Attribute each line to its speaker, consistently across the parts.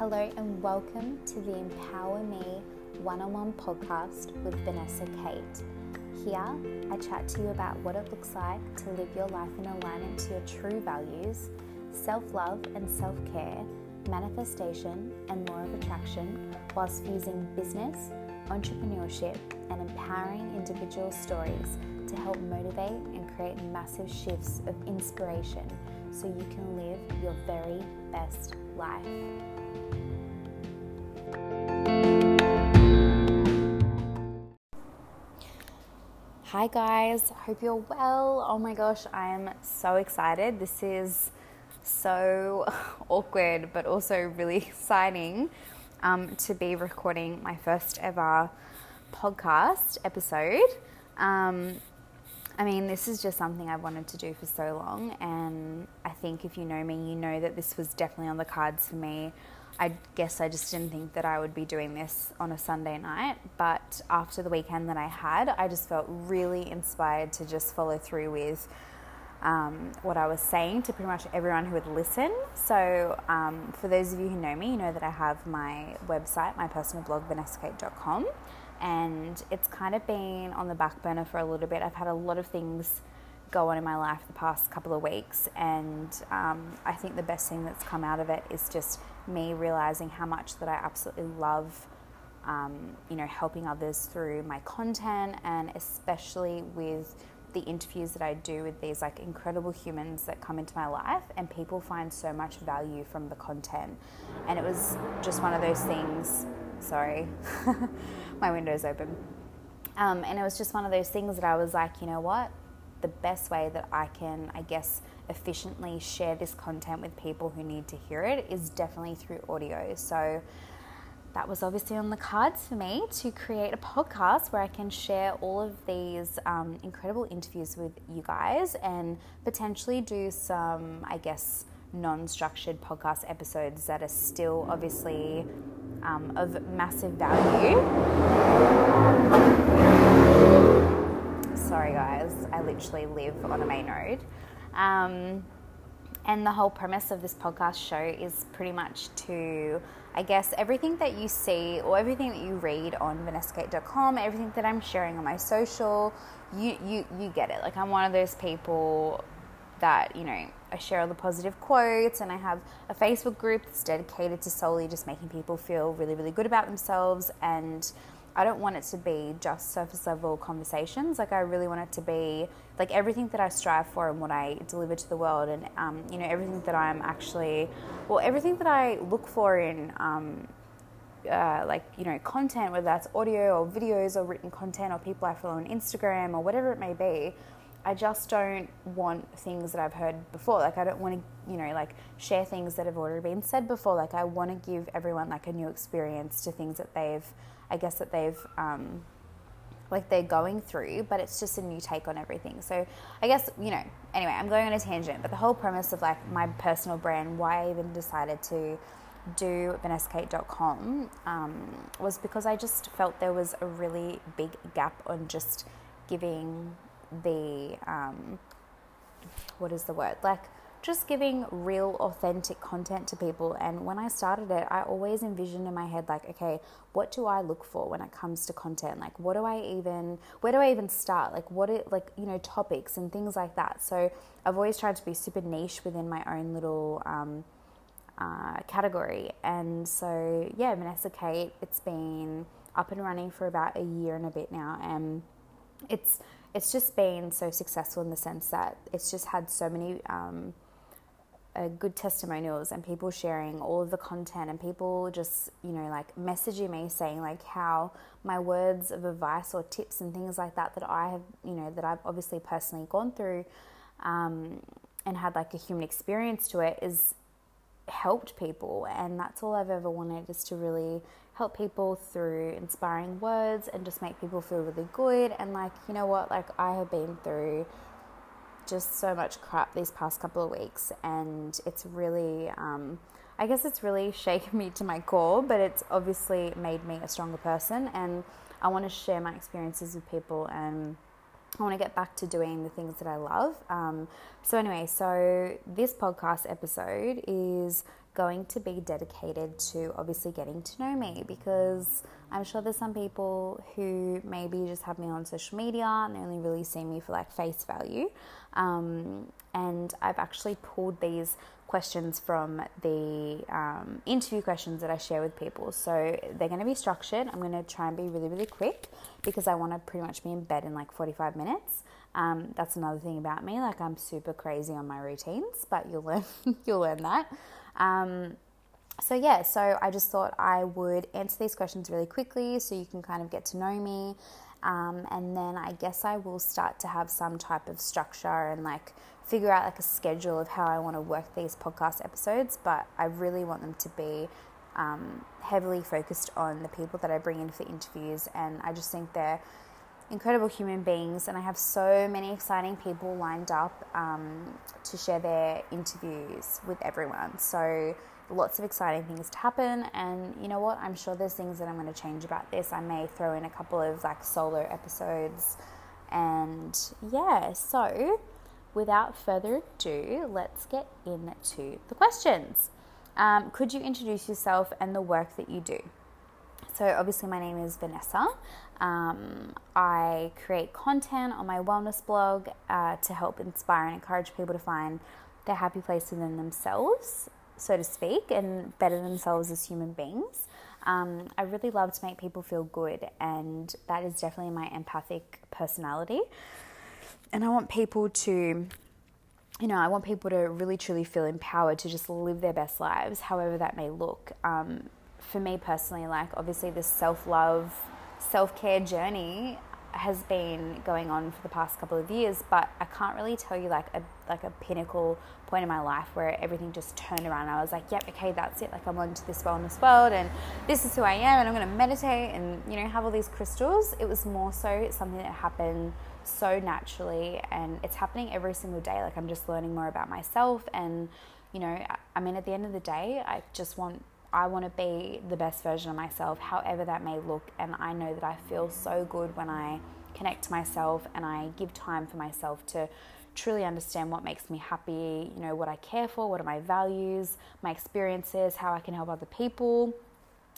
Speaker 1: Hello, and welcome to the Empower Me one on one podcast with Vanessa Kate. Here, I chat to you about what it looks like to live your life in alignment to your true values, self love and self care, manifestation, and law of attraction, whilst fusing business, entrepreneurship, and empowering individual stories to help motivate and create massive shifts of inspiration so you can live your very best life. Hi guys, hope you're well. Oh my gosh, I am so excited. This is so awkward, but also really exciting um, to be recording my first ever podcast episode. Um, I mean, this is just something I've wanted to do for so long, and I think if you know me, you know that this was definitely on the cards for me. I guess I just didn't think that I would be doing this on a Sunday night, but after the weekend that I had, I just felt really inspired to just follow through with um, what I was saying to pretty much everyone who would listen. So, um, for those of you who know me, you know that I have my website, my personal blog, vanessakate.com and it's kind of been on the back burner for a little bit. I've had a lot of things go on in my life the past couple of weeks, and um, I think the best thing that's come out of it is just me realizing how much that I absolutely love. Um, you know, helping others through my content, and especially with the interviews that I do with these like incredible humans that come into my life, and people find so much value from the content. And it was just one of those things. Sorry. my window's open. Um, and it was just one of those things that I was like, you know what? The best way that I can, I guess, efficiently share this content with people who need to hear it is definitely through audio. So that was obviously on the cards for me to create a podcast where I can share all of these um, incredible interviews with you guys and potentially do some, I guess, non structured podcast episodes that are still obviously um, of massive value. Sorry, guys, I literally live on a main road. Um, and the whole premise of this podcast show is pretty much to, I guess, everything that you see or everything that you read on vanessakate.com, everything that I'm sharing on my social, you, you, you get it. Like, I'm one of those people that, you know, I share all the positive quotes and I have a Facebook group that's dedicated to solely just making people feel really, really good about themselves. And I don't want it to be just surface level conversations. Like, I really want it to be like everything that I strive for and what I deliver to the world, and, um, you know, everything that I'm actually, well, everything that I look for in, um, uh, like you know content whether that's audio or videos or written content or people i follow on instagram or whatever it may be I just don't want things that I've heard before. Like I don't want to, you know, like share things that have already been said before. Like I want to give everyone like a new experience to things that they've, I guess that they've, um, like they're going through, but it's just a new take on everything. So I guess, you know, anyway, I'm going on a tangent, but the whole premise of like my personal brand, why I even decided to do vanessakate.com um, was because I just felt there was a really big gap on just giving the um, what is the word? Like just giving real authentic content to people. And when i started it i always envisioned in my head like okay what do i look for when it comes to content? Like what do i even where do i even start? Like what it like you know topics and things like that. So i've always tried to be super niche within my own little um, uh, category. And so yeah vanessa kate it's been up and running for about a year and a bit now. And it's it's just been so successful in the sense that it's just had so many um, uh, good testimonials and people sharing all of the content and people just you know like messaging me saying like how my words of advice or tips and things like that that I have you know that I've obviously personally gone through um, and had like a human experience to it is helped people. And that's all I've ever wanted is to really help people through inspiring words and just make people feel really good. And like, you know what? Like, I have been through just so much crap these past couple of weeks, and it's really, um, I guess it's really shaken me to my core, but it's obviously made me a stronger person. And I want to share my experiences with people and I want to get back to doing the things that I love. Um, so, anyway, so this podcast episode is going to be dedicated to obviously getting to know me because I'm sure there's some people who maybe just have me on social media and they only really see me for like face value. Um, and I've actually pulled these questions from the um, interview questions that I share with people. So they're going to be structured. I'm going to try and be really, really quick because I want to pretty much be in bed in like 45 minutes. Um, that's another thing about me. Like I'm super crazy on my routines, but you'll learn you'll learn that. Um, so yeah, so I just thought I would answer these questions really quickly so you can kind of get to know me. Um, and then I guess I will start to have some type of structure and like figure out like a schedule of how I want to work these podcast episodes. But I really want them to be um, heavily focused on the people that I bring in for interviews, and I just think they're incredible human beings, and I have so many exciting people lined up um, to share their interviews with everyone. So, lots of exciting things to happen, and you know what? I'm sure there's things that I'm going to change about this. I may throw in a couple of like solo episodes, and yeah, so without further ado, let's get into the questions. Um, could you introduce yourself and the work that you do? So, obviously, my name is Vanessa. Um, I create content on my wellness blog uh, to help inspire and encourage people to find their happy place within themselves, so to speak, and better themselves as human beings. Um, I really love to make people feel good, and that is definitely my empathic personality. And I want people to you know, I want people to really truly feel empowered to just live their best lives, however that may look. Um, for me personally, like obviously this self love, self care journey has been going on for the past couple of years, but I can't really tell you like a like a pinnacle point in my life where everything just turned around. I was like, yep, okay, that's it. Like I'm onto this wellness world, and this is who I am, and I'm going to meditate and you know have all these crystals. It was more so something that happened so naturally, and it's happening every single day. Like I'm just learning more about myself, and you know, I mean, at the end of the day, I just want I want to be the best version of myself, however that may look. And I know that I feel so good when I connect to myself and I give time for myself to truly understand what makes me happy, you know, what I care for, what are my values, my experiences, how I can help other people.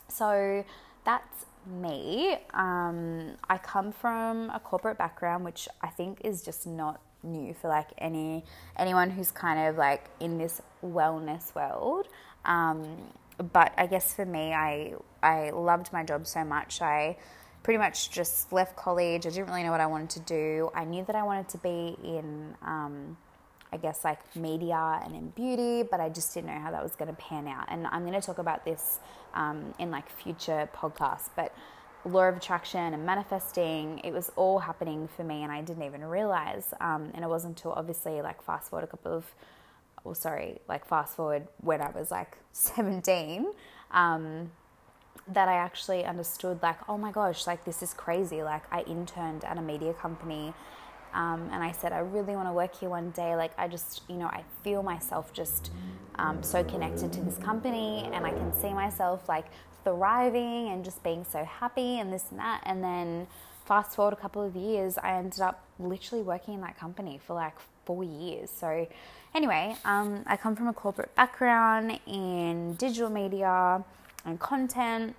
Speaker 1: So that's me. Um, I come from a corporate background, which I think is just not new for like any anyone who's kind of like in this wellness world. Um, but I guess for me, I I loved my job so much. I pretty much just left college. I didn't really know what I wanted to do. I knew that I wanted to be in, um, I guess, like media and in beauty, but I just didn't know how that was going to pan out. And I'm going to talk about this um, in like future podcasts. But law of attraction and manifesting, it was all happening for me, and I didn't even realize. Um, and it wasn't until obviously, like, fast forward a couple of or sorry, like fast forward when I was like 17, um, that I actually understood, like, oh my gosh, like this is crazy. Like, I interned at a media company. Um, and I said, I really want to work here one day. Like, I just, you know, I feel myself just um, so connected to this company, and I can see myself like thriving and just being so happy and this and that. And then fast forward a couple of years, I ended up literally working in that company for like four years. So, anyway, um, I come from a corporate background in digital media and content.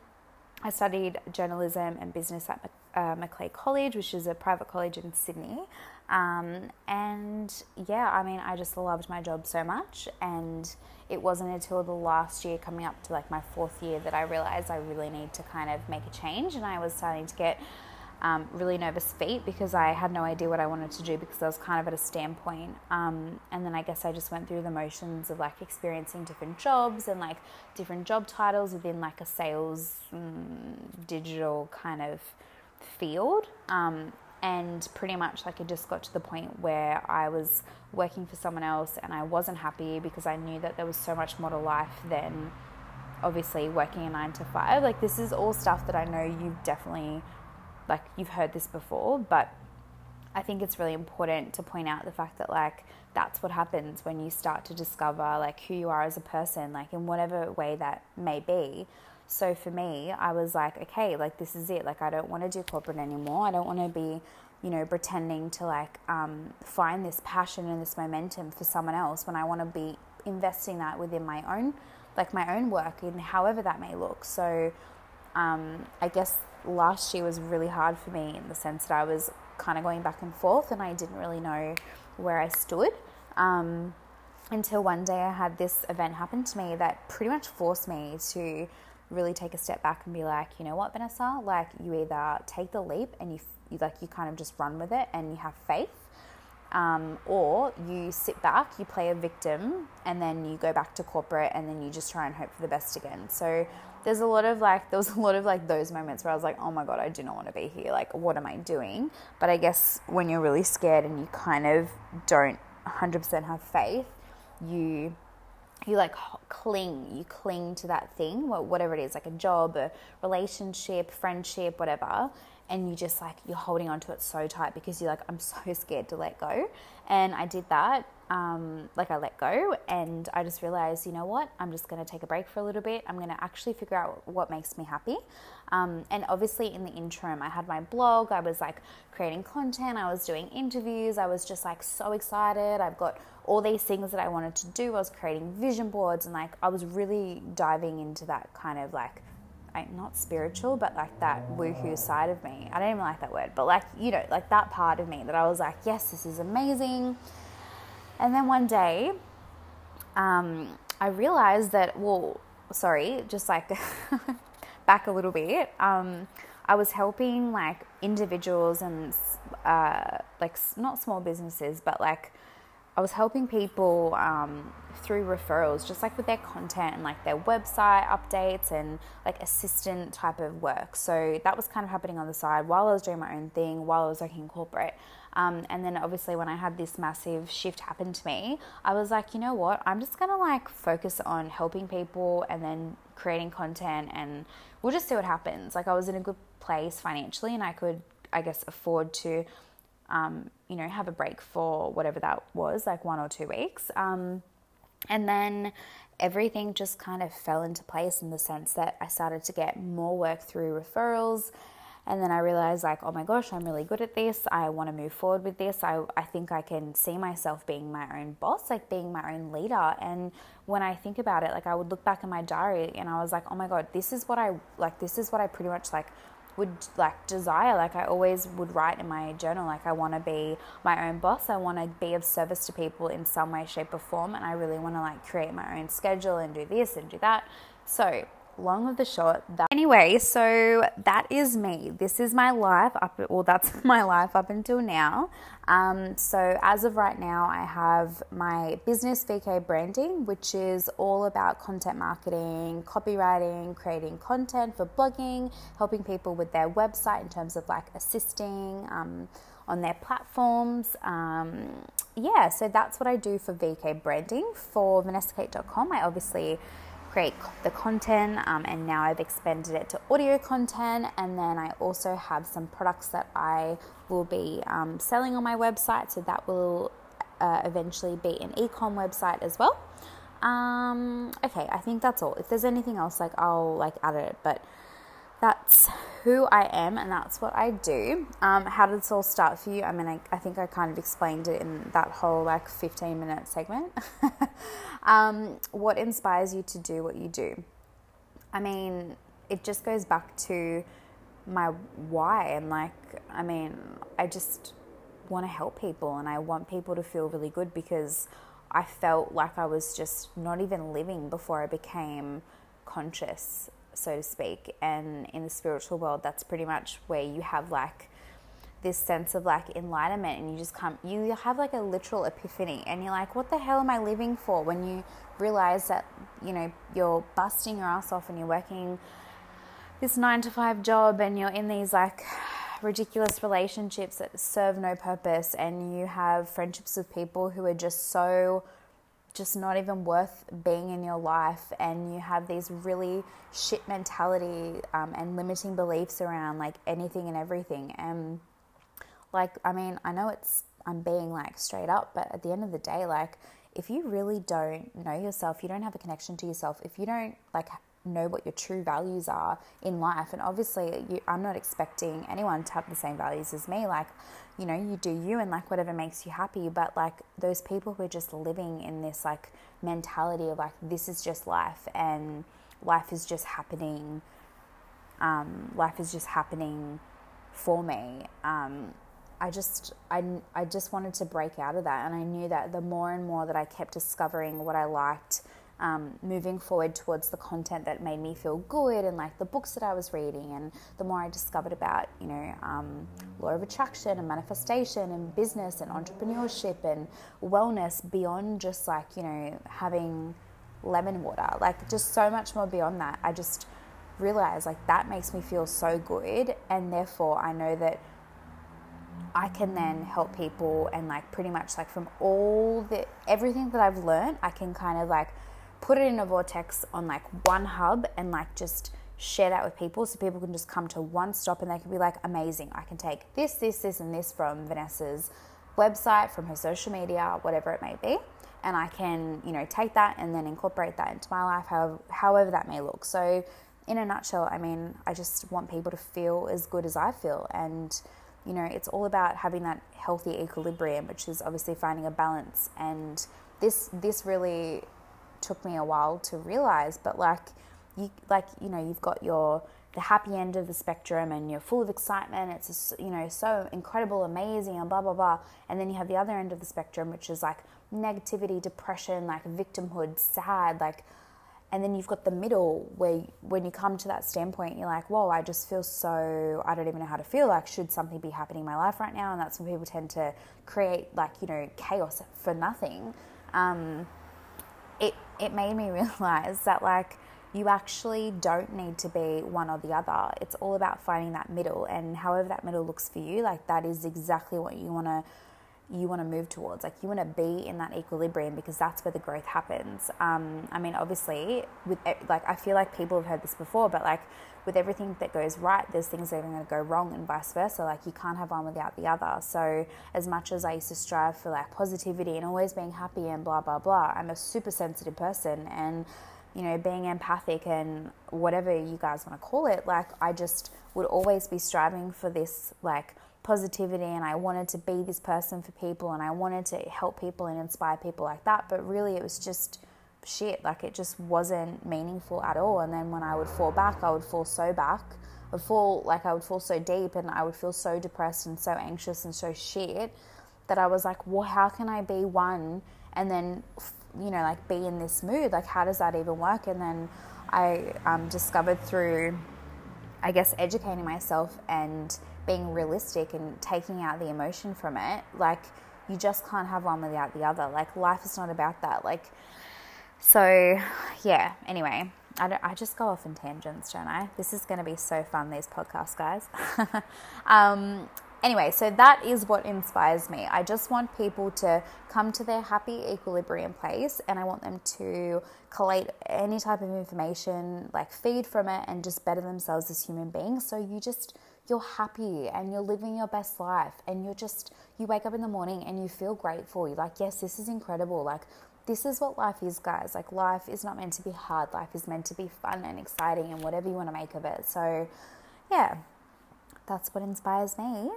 Speaker 1: I studied journalism and business at uh, Macleay College, which is a private college in Sydney. Um, and yeah, I mean, I just loved my job so much. And it wasn't until the last year, coming up to like my fourth year, that I realized I really need to kind of make a change. And I was starting to get um, really nervous feet because I had no idea what I wanted to do because I was kind of at a standpoint. Um, and then I guess I just went through the motions of like experiencing different jobs and like different job titles within like a sales mm, digital kind of field. Um, and pretty much like it just got to the point where I was working for someone else and I wasn't happy because I knew that there was so much more to life than obviously working a nine to five. Like this is all stuff that I know you've definitely like you've heard this before, but I think it's really important to point out the fact that like that's what happens when you start to discover like who you are as a person, like in whatever way that may be. So for me, I was like, okay, like this is it. Like I don't want to do corporate anymore. I don't want to be you know, pretending to like um, find this passion and this momentum for someone else when I want to be investing that within my own, like my own work in however that may look. So um, I guess last year was really hard for me in the sense that I was kind of going back and forth and I didn't really know where I stood. Um, until one day I had this event happen to me that pretty much forced me to really take a step back and be like, you know what, Vanessa, like you either take the leap and you, you like you kind of just run with it and you have faith, um, or you sit back, you play a victim, and then you go back to corporate and then you just try and hope for the best again. So there's a lot of like there was a lot of like those moments where I was like, oh my god, I do not want to be here. Like, what am I doing? But I guess when you're really scared and you kind of don't 100% have faith, you you like cling you cling to that thing whatever it is like a job a relationship friendship whatever and you just like you're holding on to it so tight because you're like i'm so scared to let go. And i did that um, like i let go and i just realized you know what? I'm just going to take a break for a little bit. I'm going to actually figure out what makes me happy. Um, and obviously in the interim i had my blog. I was like creating content. I was doing interviews. I was just like so excited. I've got all these things that i wanted to do. I was creating vision boards and like i was really diving into that kind of like not spiritual, but like that woohoo side of me. I don't even like that word, but like, you know, like that part of me that I was like, yes, this is amazing. And then one day, um, I realized that, well, sorry, just like back a little bit, um, I was helping like individuals and uh, like not small businesses, but like I was helping people um, through referrals, just like with their content and like their website updates and like assistant type of work. So that was kind of happening on the side while I was doing my own thing, while I was working in corporate. Um, and then obviously when I had this massive shift happen to me, I was like, you know what? I'm just gonna like focus on helping people and then creating content, and we'll just see what happens. Like I was in a good place financially, and I could, I guess, afford to um, you know, have a break for whatever that was, like one or two weeks. Um, and then everything just kind of fell into place in the sense that I started to get more work through referrals. And then I realized, like, oh my gosh, I'm really good at this. I want to move forward with this. I, I think I can see myself being my own boss, like being my own leader. And when I think about it, like, I would look back in my diary and I was like, oh my God, this is what I like, this is what I pretty much like would like desire. Like i always would write in my journal like i want to be my own boss. I want to be of service to people in some way shape or form. And i really want to like create my own schedule and do this and do that. So long of the short that anyway so that is me this is my life up well that's my life up until now um, so as of right now i have my business vk branding which is all about content marketing copywriting creating content for blogging helping people with their website in terms of like assisting um, on their platforms. Um, yeah, so that's what I do for VK branding. For vanessakate.com, I obviously create the content um, and now I've expanded it to audio content. And then I also have some products that I will be um, selling on my website. So that will uh, eventually be an ecom website as well. Um, okay I think that's all. If there's anything else like I'll like add it. But that's who I am and that's what I do. Um, how did this all start for you? I mean, I, I, think I kind of explained it in that whole like 15 minute segment. um, what inspires you to do what you do? I mean, it just goes back to my why and like, I mean, I just want to help people and I want people to feel really good because I felt like I was just not even living before I became conscious so to speak. And in the spiritual world, that's pretty much where you have like this sense of like enlightenment and you just come you have like a literal epiphany and you're like what the hell am i living for when you realize that you know you're busting your ass off and you're working this 9 to 5 job and you're in these like ridiculous relationships that serve no purpose and you have friendships with people who are just so just not even worth being in your life and you have these really shit mentality um, and limiting beliefs around like anything and everything and like i mean i know it's i'm being like straight up but at the end of the day like if you really don't know yourself you don't have a connection to yourself if you don't like know what your true values are in life. And obviously, you, I'm not expecting anyone to have the same values as me. Like, you know, you do you and like whatever makes you happy. But like those people who are just living in this like mentality of like, this is just life and life is just happening. Um, life is just happening for me. Um, I just I, I just wanted to break out of that and I knew that the more and more that I kept discovering what I liked um, moving forward towards the content that made me feel good and like the books that I was reading. And the more I discovered about you know um, law of attraction and manifestation and business and entrepreneurship and wellness beyond just like you know having lemon water like just so much more beyond that. I just realized like that makes me feel so good. And therefore I know that I can then help people and like pretty much like from all the everything that I've learned, I can kind of like put it in a vortex on like one hub and like just share that with people so people can just come to one stop and they can be like amazing. I can take this, this, this, and this from Vanessa's website, from her social media, whatever it may be. And I can, you know, take that and then incorporate that into my life, however, however that may look. So, in a nutshell, I mean, I just want people to feel as good as I feel. And you know, it's all about having that healthy equilibrium, which is obviously finding a balance. And this this really took me a while to realize, but like you like you know, you've got your the happy end of the spectrum and you're full of excitement. It's you know so incredible amazing and blah blah blah. And then you have the other end of the spectrum which is like negativity depression like victimhood sad like and then you've got the middle where when you come to that standpoint you're like whoa i just feel so i don't even know how to feel. Like should something be happening in my life right now? And that's when people tend to create like you know chaos for nothing. Um, it it made me realize that like you actually don't need to be one or the other. It's all about finding that middle and however that middle looks for you like that is exactly what you want to you want to move towards. Like you want to be in that equilibrium because that's where the growth happens. Um, I mean, obviously, with like I feel like people have heard this before, but like with everything that goes right, there's things that are going to go wrong, and vice versa. Like you can't have one without the other. So as much as I used to strive for like positivity and always being happy and blah blah blah, I'm a super sensitive person and you know, being empathic and whatever you guys want to call it, like I just would always be striving for this like positivity and I wanted to be this person for people and I wanted to help people and inspire people like that. But really, it was just shit. Like, it just wasn't meaningful at all. And then when I would fall back, I would fall so back. I would fall, like, I would fall so deep and I would feel so depressed and so anxious and so shit that I was like, well, how can I be one and then, you know, like be in this mood? Like, how does that even work? And then I um, discovered through, I guess, educating myself and being realistic and taking out the emotion from it, like you just can't have one without the other. Like life is not about that. Like, so yeah, anyway, I, don't, I just go off in tangents, don't I? This is going to be so fun, these podcasts, guys. um, anyway, so that is what inspires me. I just want people to come to their happy equilibrium place and I want them to collate any type of information, like feed from it, and just better themselves as human beings. So you just you're happy and you're living your best life and you're just you wake up in the morning and you feel grateful you're like yes this is incredible. Like this is what life is guys. Like life is not meant to be hard. Life is meant to be fun and exciting and whatever you want to make of it. So yeah that's what inspires me.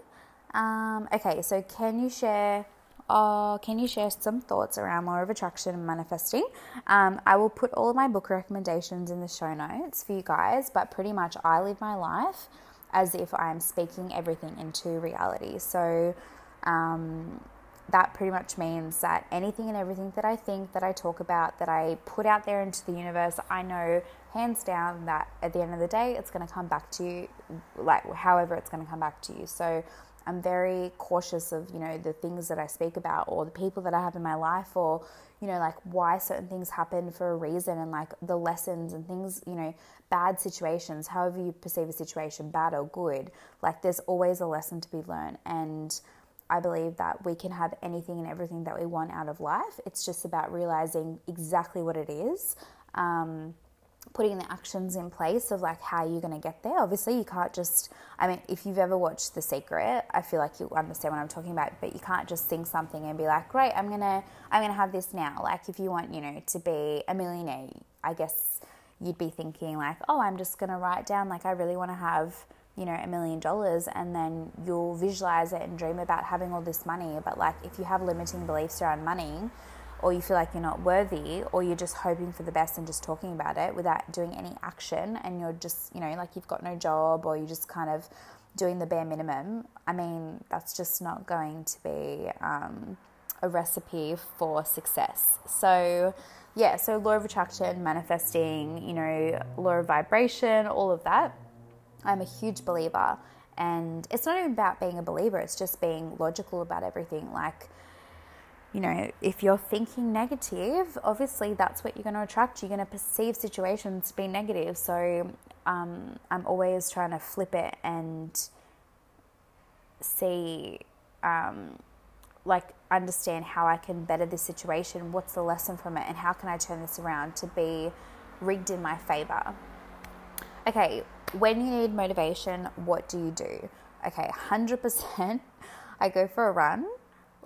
Speaker 1: Um, okay so can you share uh, can you share some thoughts around law of attraction and manifesting? Um, I will put all of my book recommendations in the show notes for you guys, but pretty much I live my life as if I'm speaking everything into reality. So um, that pretty much means that anything and everything that I think, that I talk about, that I put out there into the universe, I know hands down that at the end of the day, it's going to come back to you, like however it's going to come back to you. So I'm very cautious of, you know, the things that I speak about or the people that I have in my life or, you know, like why certain things happen for a reason and like the lessons and things, you know, bad situations, however you perceive a situation, bad or good, like there's always a lesson to be learned. And I believe that we can have anything and everything that we want out of life. It's just about realizing exactly what it is. Um, putting the actions in place of like how you're going to get there. Obviously, you can't just I mean, if you've ever watched The Secret, I feel like you understand what I'm talking about, but you can't just sing something and be like, "Great, I'm going to I'm going to have this now." Like if you want, you know, to be a millionaire, I guess you'd be thinking like, oh, I'm just going to write down like I really want to have, you know, a million dollars and then you'll visualize it and dream about having all this money. But like if you have limiting beliefs around money or you feel like you're not worthy or you're just hoping for the best and just talking about it without doing any action and you're just, you know, like you've got no job or you're just kind of doing the bare minimum, I mean, that's just not going to be um, a recipe for success. So, yeah, so law of attraction, manifesting, you know, law of vibration, all of that. I'm a huge believer. And it's not even about being a believer, it's just being logical about everything. Like, you know, if you're thinking negative, obviously that's what you're going to attract. You're going to perceive situations to be negative. So um, I'm always trying to flip it and see, um, like, understand how I can better this situation. What's the lesson from it, and how can I turn this around to be rigged in my favor? Okay, when you need motivation, what do you do? Okay, 100%. I go for a run.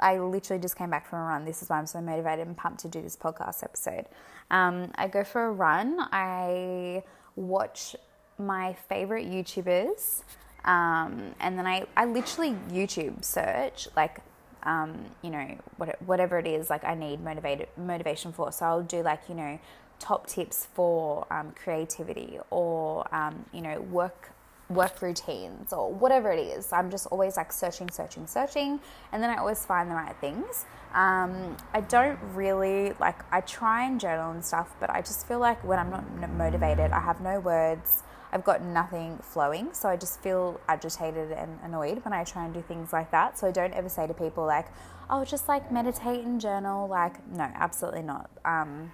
Speaker 1: I literally just came back from a run. This is why I'm so motivated and pumped to do this podcast episode. Um, I go for a run. I watch my favorite YouTubers. Um, and then I, I literally YouTube search like um, you know what, whatever it is like I need motivated motivation for. So I'll do like you know top tips for um, creativity or um, you know work work routines or whatever it is. I'm just always like searching, searching, searching, and then I always find the right things. Um, I don't really like, I try and journal and stuff, but I just feel like when I'm not motivated, I have no words. I've got nothing flowing. So I just feel agitated and annoyed when I try and do things like that. So I don't ever say to people, like, oh, just like meditate and journal. Like, no, absolutely not. Um,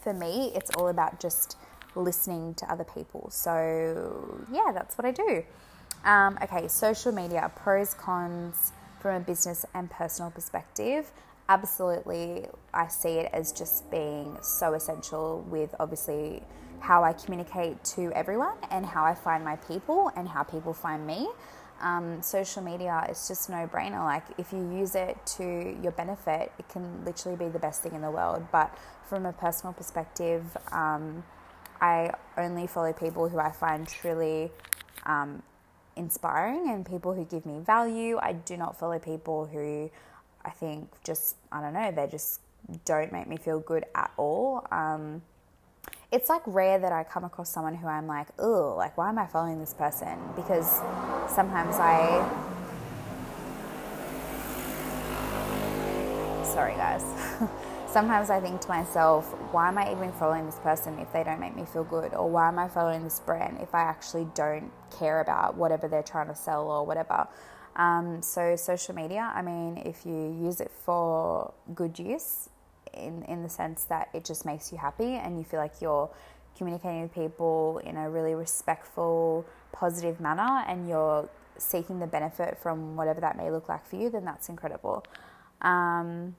Speaker 1: for me, it's all about just listening to other people. So, yeah, that's what I do. Um, okay, social media pros, cons from a business and personal perspective. Absolutely, I see it as just being so essential with obviously how I communicate to everyone and how I find my people and how people find me. Um, social media is just no brainer. Like, if you use it to your benefit, it can literally be the best thing in the world. But from a personal perspective, um, I only follow people who I find truly um, inspiring and people who give me value. I do not follow people who I think just, I don't know, they just don't make me feel good at all. Um, it's like rare that I come across someone who I'm like, oh, like, why am I following this person? Because sometimes I. Sorry, guys. sometimes I think to myself, why am I even following this person if they don't make me feel good? Or why am I following this brand if I actually don't care about whatever they're trying to sell or whatever? Um, so, social media, I mean, if you use it for good use, in, in the sense that it just makes you happy and you feel like you're communicating with people in a really respectful, positive manner and you're seeking the benefit from whatever that may look like for you, then that's incredible. Um,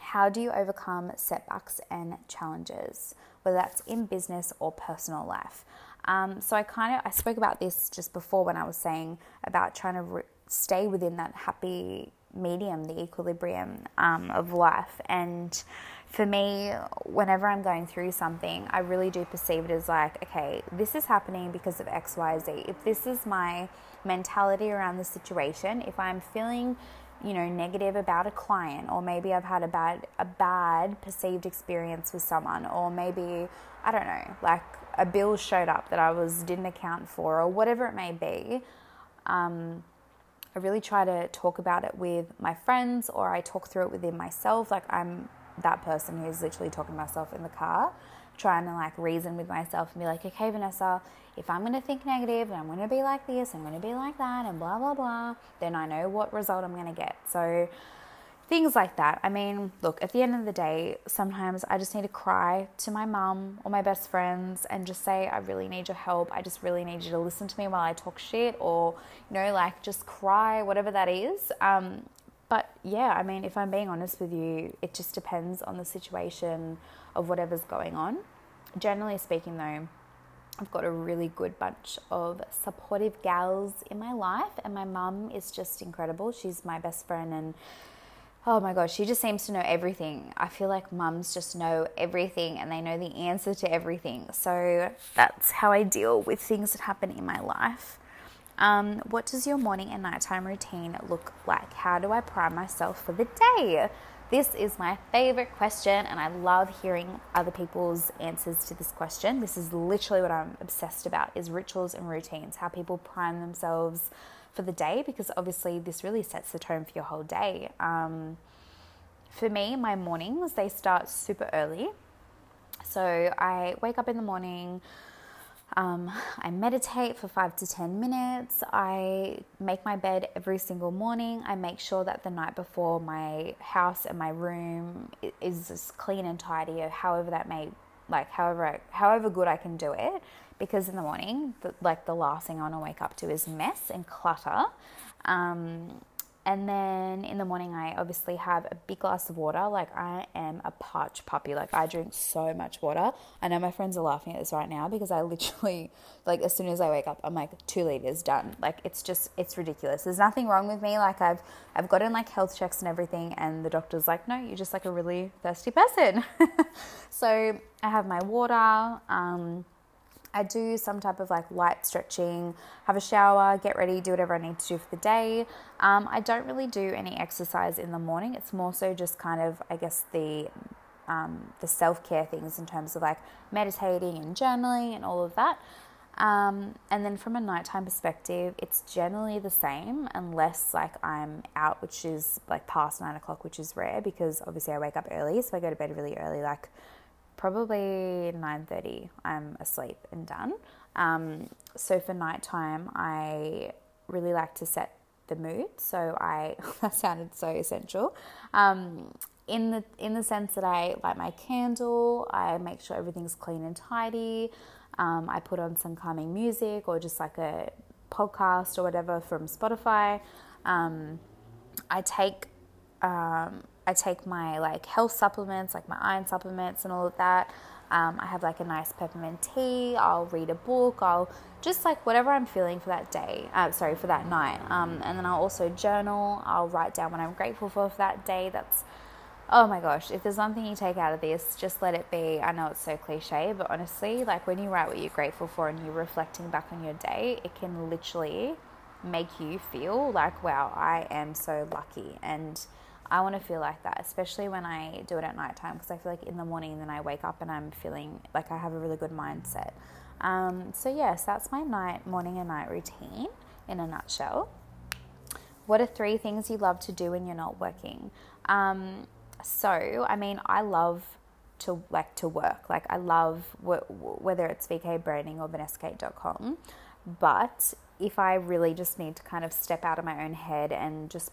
Speaker 1: how do you overcome setbacks and challenges, whether that's in business or personal life? Um, so I kind of I spoke about this just before when I was saying about trying to re- stay within that happy medium, the equilibrium um, of life. And for me, whenever I'm going through something, I really do perceive it as like, okay, this is happening because of X, Y, Z. If this is my mentality around the situation, if I'm feeling you know negative about a client or maybe I've had a bad a bad perceived experience with someone or maybe I don't know like a bill showed up that I was didn't account for or whatever it may be um, I really try to talk about it with my friends or I talk through it within myself. Like I'm that person who's literally talking to myself in the car, trying to like reason with myself and be like, okay, Vanessa, if I'm going to think negative and I'm going to be like this, I'm going to be like that, and blah, blah, blah, then I know what result I'm going to get. So things like that. I mean, look, at the end of the day, sometimes I just need to cry to my mum or my best friends and just say, I really need your help. I just really need you to listen to me while I talk shit or, you know, like just cry, whatever that is. Um, but yeah, I mean, if I'm being honest with you, it just depends on the situation of whatever's going on. Generally speaking, though, I've got a really good bunch of supportive gals in my life, and my mum is just incredible. She's my best friend, and oh my gosh, she just seems to know everything. I feel like mums just know everything and they know the answer to everything. So that's how I deal with things that happen in my life. Um, what does your morning and nighttime routine look like? How do I prime myself for the day? This is my favorite question, and I love hearing other people's answers to this question. This is literally what I'm obsessed about: is rituals and routines, how people prime themselves for the day, because obviously this really sets the tone for your whole day. Um, for me, my mornings they start super early, so I wake up in the morning. Um, I meditate for five to 10 minutes. I make my bed every single morning. I make sure that the night before my house and my room is as clean and tidy, or however that may, like, however, however good I can do it. Because in the morning, the, like, the last thing I want to wake up to is mess and clutter. Um, and then in the morning, I obviously have a big glass of water. Like, I am a parched puppy. Like, I drink so much water. I know my friends are laughing at this right now because I literally, like, as soon as I wake up, I'm like, two liters done. Like, it's just, it's ridiculous. There's nothing wrong with me. Like, I've, I've gotten like health checks and everything, and the doctor's like, no, you're just like a really thirsty person. so, I have my water. Um, I do some type of like light stretching, have a shower, get ready, do whatever I need to do for the day. Um, I don't really do any exercise in the morning. It's more so just kind of, I guess, the um, the self care things in terms of like meditating and journaling and all of that. Um, and then from a nighttime perspective, it's generally the same unless like I'm out, which is like past nine o'clock, which is rare because obviously I wake up early, so I go to bed really early, like probably 9.30 i'm asleep and done. Um, so for nighttime i really like to set the mood so i that sounded so essential. Um, in the in the sense that i light my candle i make sure everything's clean and tidy. Um, i put on some calming music or just like a podcast or whatever from spotify. Um, i take um, I take my like health supplements, like my iron supplements and all of that. Um, I have like a nice peppermint tea. I'll read a book. I'll just like whatever I'm feeling for that day. Uh, sorry, for that night. Um, and then I'll also journal. I'll write down what I'm grateful for for that day. That's oh my gosh. If there's one thing you take out of this, just let it be. I know it's so cliche, but honestly, like when you write what you're grateful for and you're reflecting back on your day, it can literally make you feel like wow, I am so lucky and I want to feel like that, especially when I do it at nighttime because I feel like in the morning then I wake up and I'm feeling like I have a really good mindset. Um, so, yes, that's my night, morning, and night routine in a nutshell. What are three things you love to do when you're not working? Um, so, I mean, I love to like to work. Like, I love wh- whether it's VK branding or vanessakate.com. But if I really just need to kind of step out of my own head and just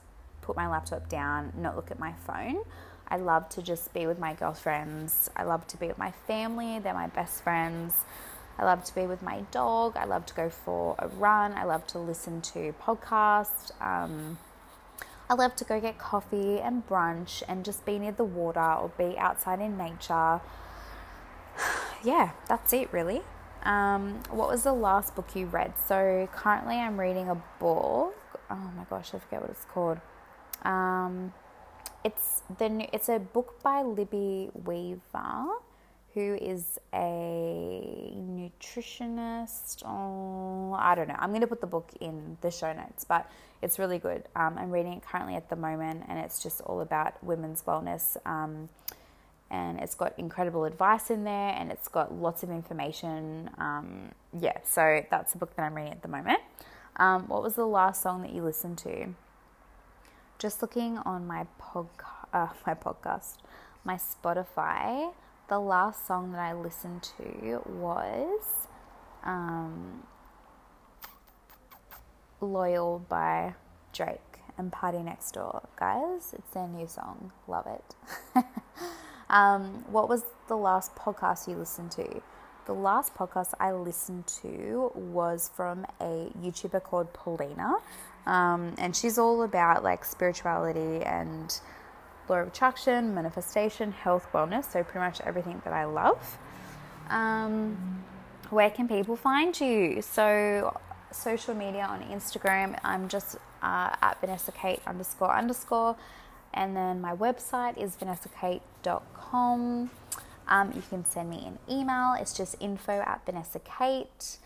Speaker 1: put my laptop down, not look at my phone. I love to just be with my girlfriends. I love to be with my family. They're my best friends. I love to be with my dog. I love to go for a run. I love to listen to podcasts. Um, I love to go get coffee and brunch and just be near the water or be outside in nature. yeah, that's it really. Um, what was the last book you read? So currently I'm reading a book. Oh my gosh, I forget what it's called. Um, it's the it's a book by Libby Weaver, who is a nutritionist. Oh, I don't know. I'm going to put the book in the show notes, but it's really good. Um, I'm reading it currently at the moment, and it's just all about women's wellness. Um, and it's got incredible advice in there, and it's got lots of information. Um, yeah, so that's the book that I'm reading at the moment. Um, what was the last song that you listened to? Just looking on my pod, uh, my podcast, my Spotify, the last song that I listened to was um, "Loyal" by Drake and PARTYNEXTDOOR. Guys, it's their new song. Love it. um, what was the last podcast you listened to? The last podcast I listened to was from a YouTuber called Paulina. Um, and she's all about like spirituality and law of attraction, manifestation, health, wellness. So, pretty much everything that I love. Um, where can people find you? So, social media on Instagram, I'm just uh, at Vanessa Kate underscore underscore. And then my website is vanessakate.com. Um, you can send me an email. It's just info at Vanessa Kate.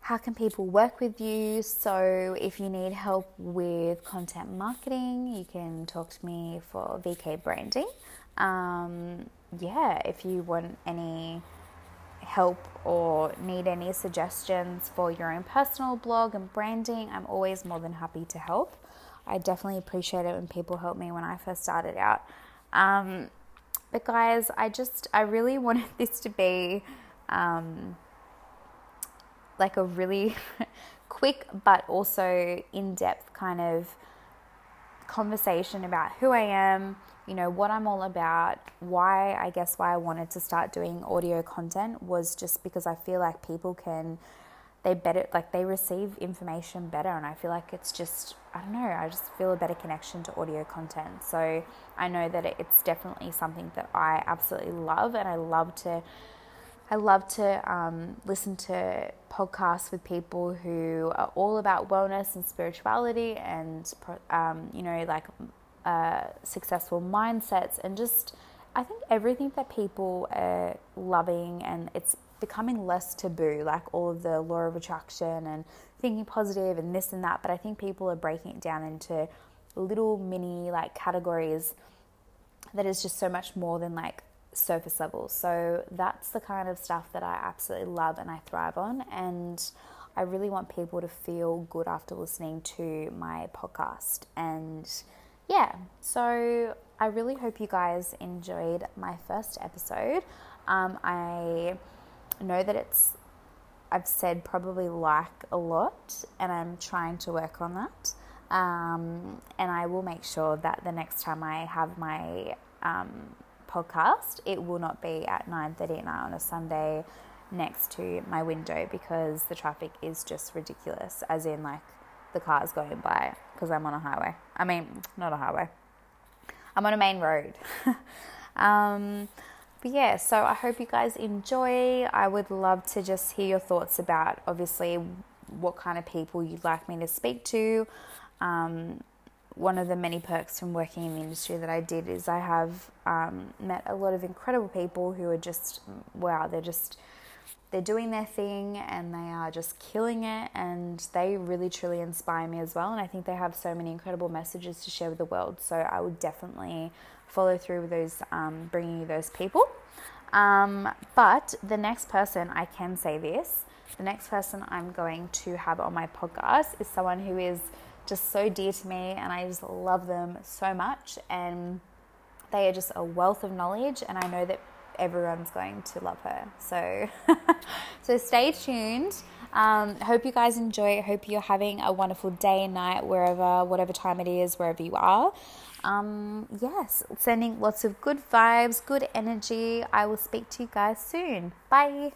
Speaker 1: How can people work with you? So, if you need help with content marketing, you can talk to me for VK branding. Um, yeah, if you want any help or need any suggestions for your own personal blog and branding, I'm always more than happy to help. I definitely appreciate it when people help me when I first started out. Um, but guys, I just I really wanted this to be um, like a really quick but also in depth kind of conversation about who I am, you know, what I'm all about, why I guess why I wanted to start doing audio content was just because I feel like people can they better like they receive information better and I feel like it's just I don't know, I just feel a better connection to audio content. So I know that it's definitely something that I absolutely love and I love to I love to um, listen to podcasts with people who are all about wellness and spirituality and, um, you know, like uh, successful mindsets and just, I think everything that people are loving and it's becoming less taboo, like all of the law of attraction and thinking positive and this and that. But I think people are breaking it down into little mini like categories that is just so much more than like surface level. So that's the kind of stuff that I absolutely love and I thrive on. And I really want people to feel good after listening to my podcast. And yeah, so I really hope you guys enjoyed my first episode. Um, I know that it's, I've said probably like a lot, and I'm trying to work on that. Um, and I will make sure that the next time I have my um, podcast, it will not be at 9:30 at night on a Sunday next to my window because the traffic is just ridiculous. As in, like the cars going by because I'm on a highway. I mean, not a highway. I'm on a main road. um, yeah, so I hope you guys enjoy. I would love to just hear your thoughts about obviously what kind of people you'd like me to speak to. Um, one of the many perks from working in the industry that I did is I have um, met a lot of incredible people who are just wow, they're just they're doing their thing and they are just killing it and they really truly inspire me as well and I think they have so many incredible messages to share with the world so I would definitely follow through with those um, bringing you those people um, but the next person I can say this the next person I'm going to have on my podcast is someone who is just so dear to me and I just love them so much and they are just a wealth of knowledge and I know that everyone's going to love her. So so stay tuned. Um, hope you guys enjoy. Hope you're having a wonderful day and night wherever, whatever time it is, wherever you are. Um, yes, sending lots of good vibes, good energy. I will speak to you guys soon. Bye.